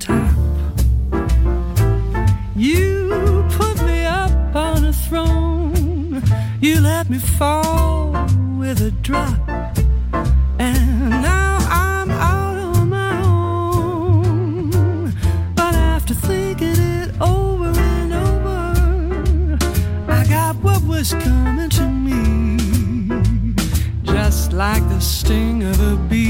top. You put me up on a throne. You let me fall with a drop. And now I'm out on my own. But after thinking it over and over, I got what was coming to me. Just like the sting of a bee.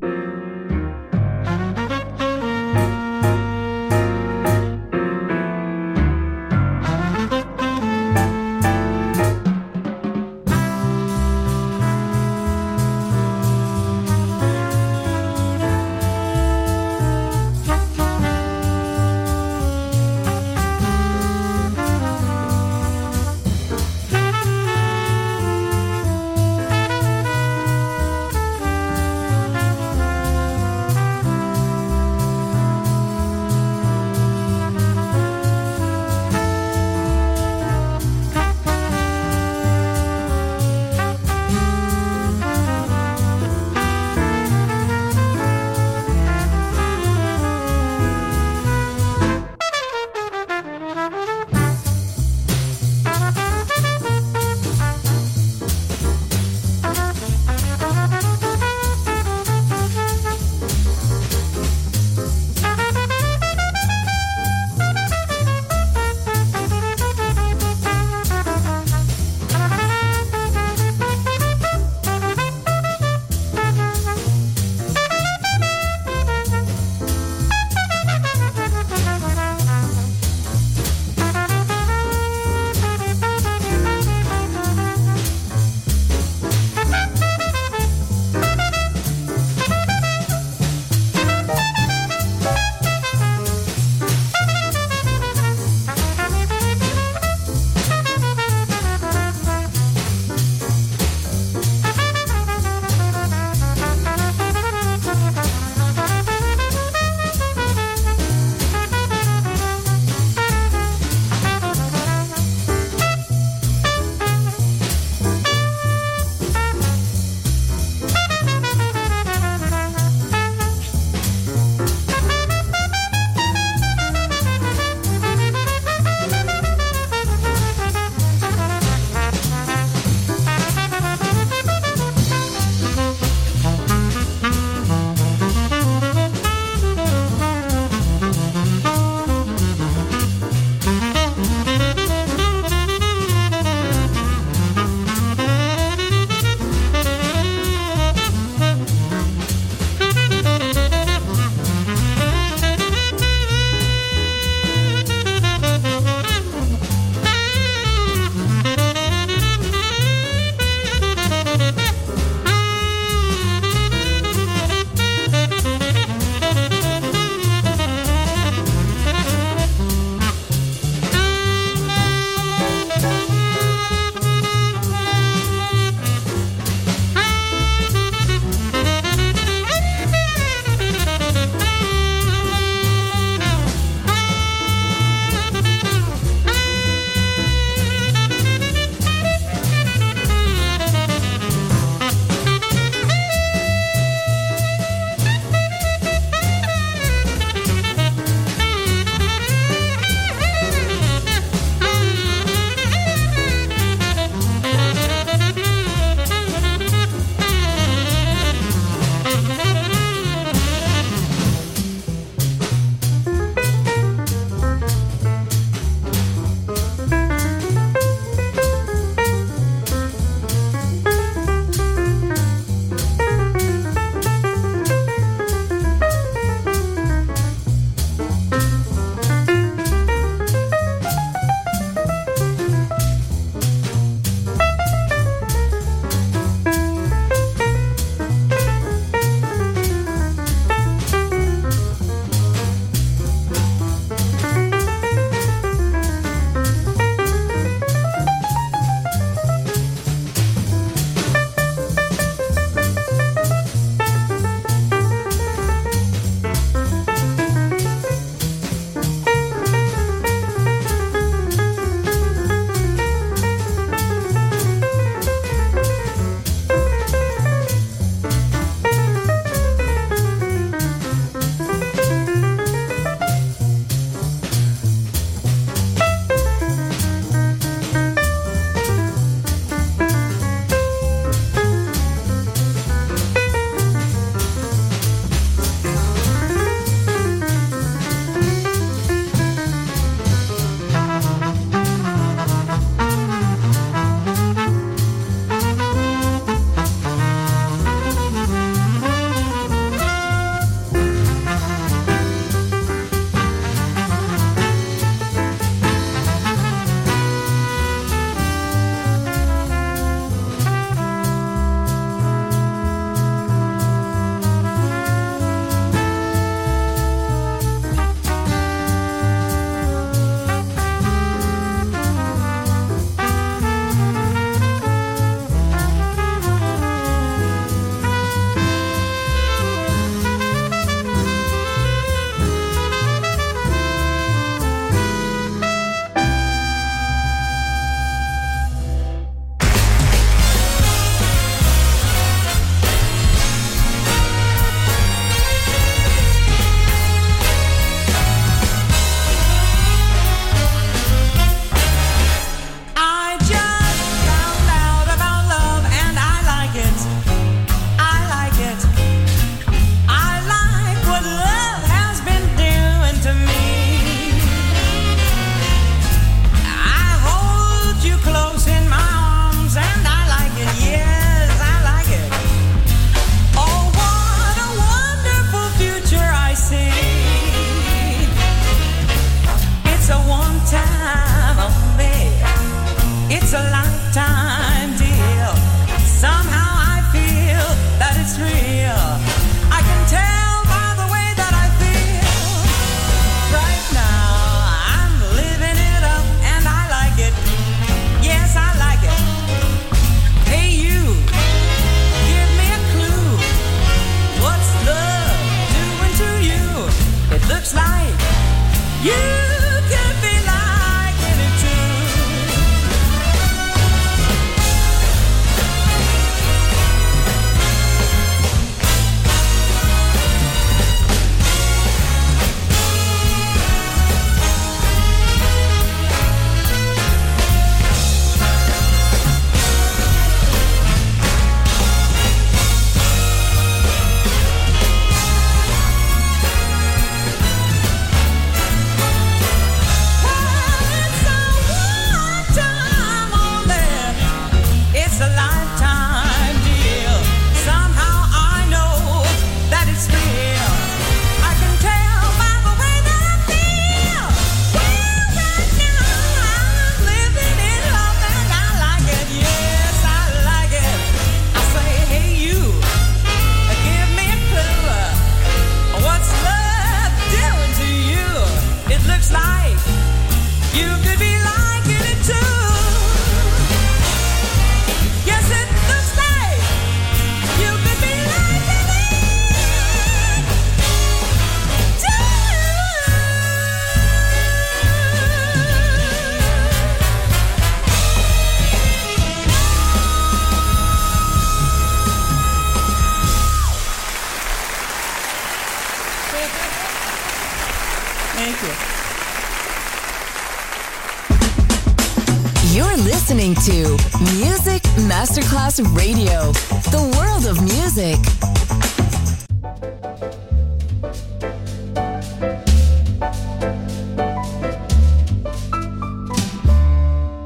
Masterclass Radio, the world of music.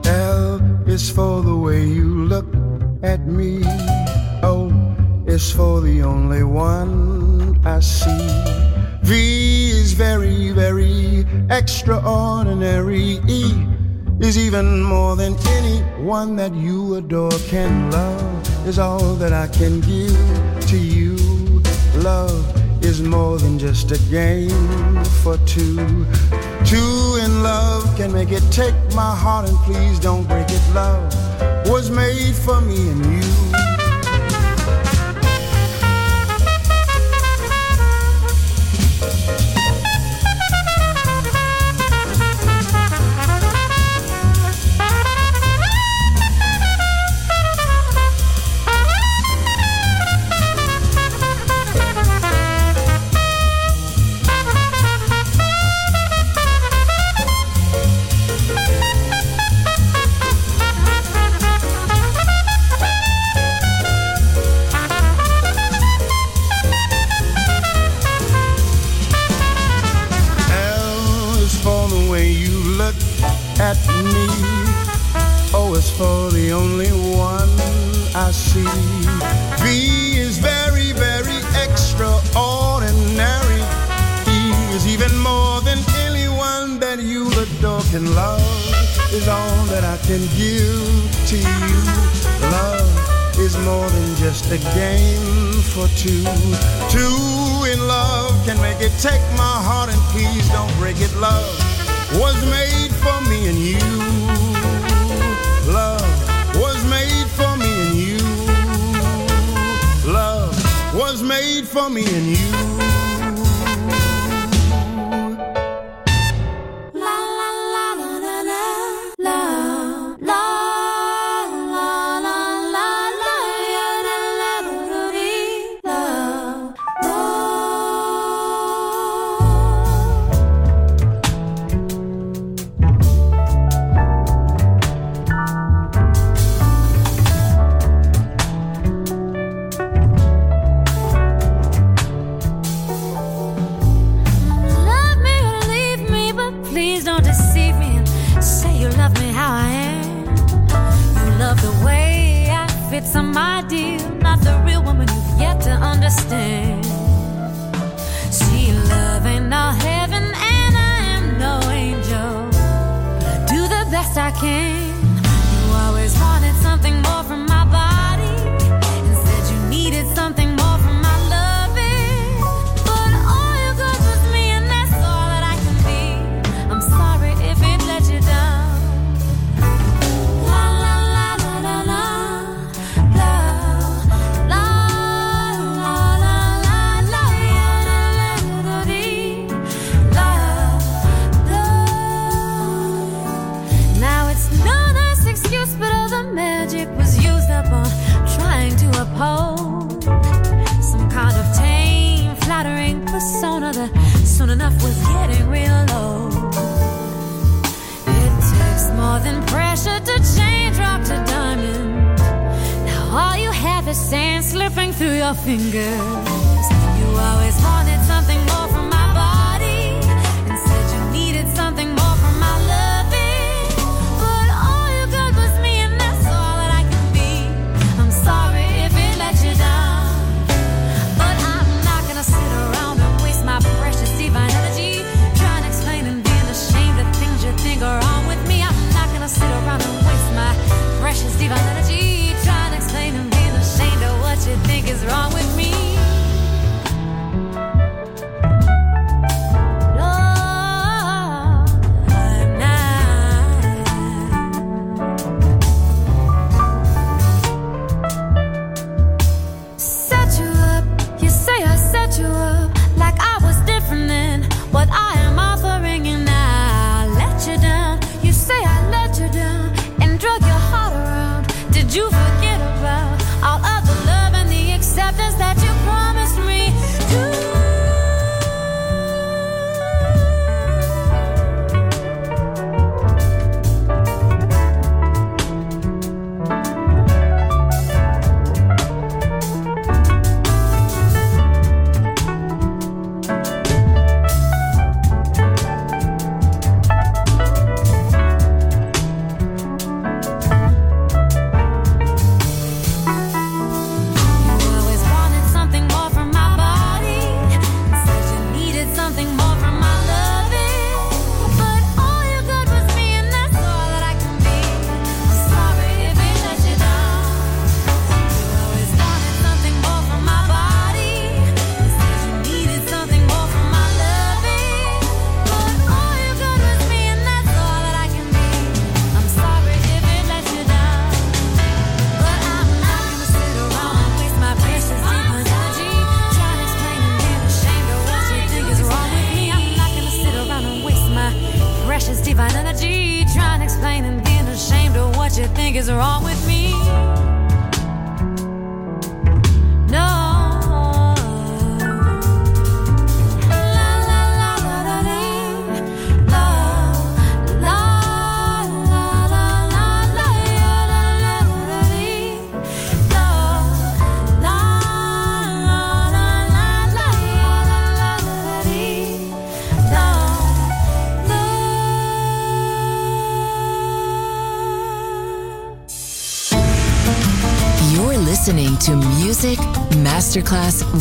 L is for the way you look at me. O is for the only one I see. V is very, very extraordinary. Is even more than anyone that you adore can love, is all that I can give to you. Love is more than just a game for two. Two in love can make it. Take my heart and please don't break it. Love was made for me and you. Look at me. Oh, o is for the only one I see. B is very, very extraordinary. He is even more than anyone that you adore can love. Is all that I can give to you. Love is more than just a game for two. Two in love can make it. Take my heart and please don't break it. Love was made for me and you. Love was made for me and you. Love was made for me and you. Through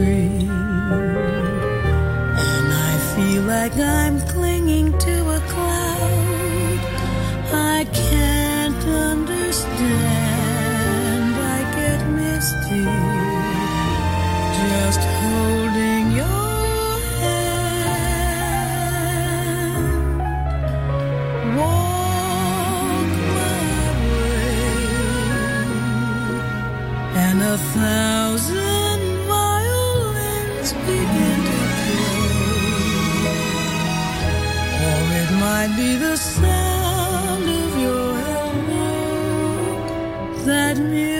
A tree. And I feel like I'm clinging to a cloud. I can't understand. I get misty. Just holding your a thousand might be the sound of your hello, that music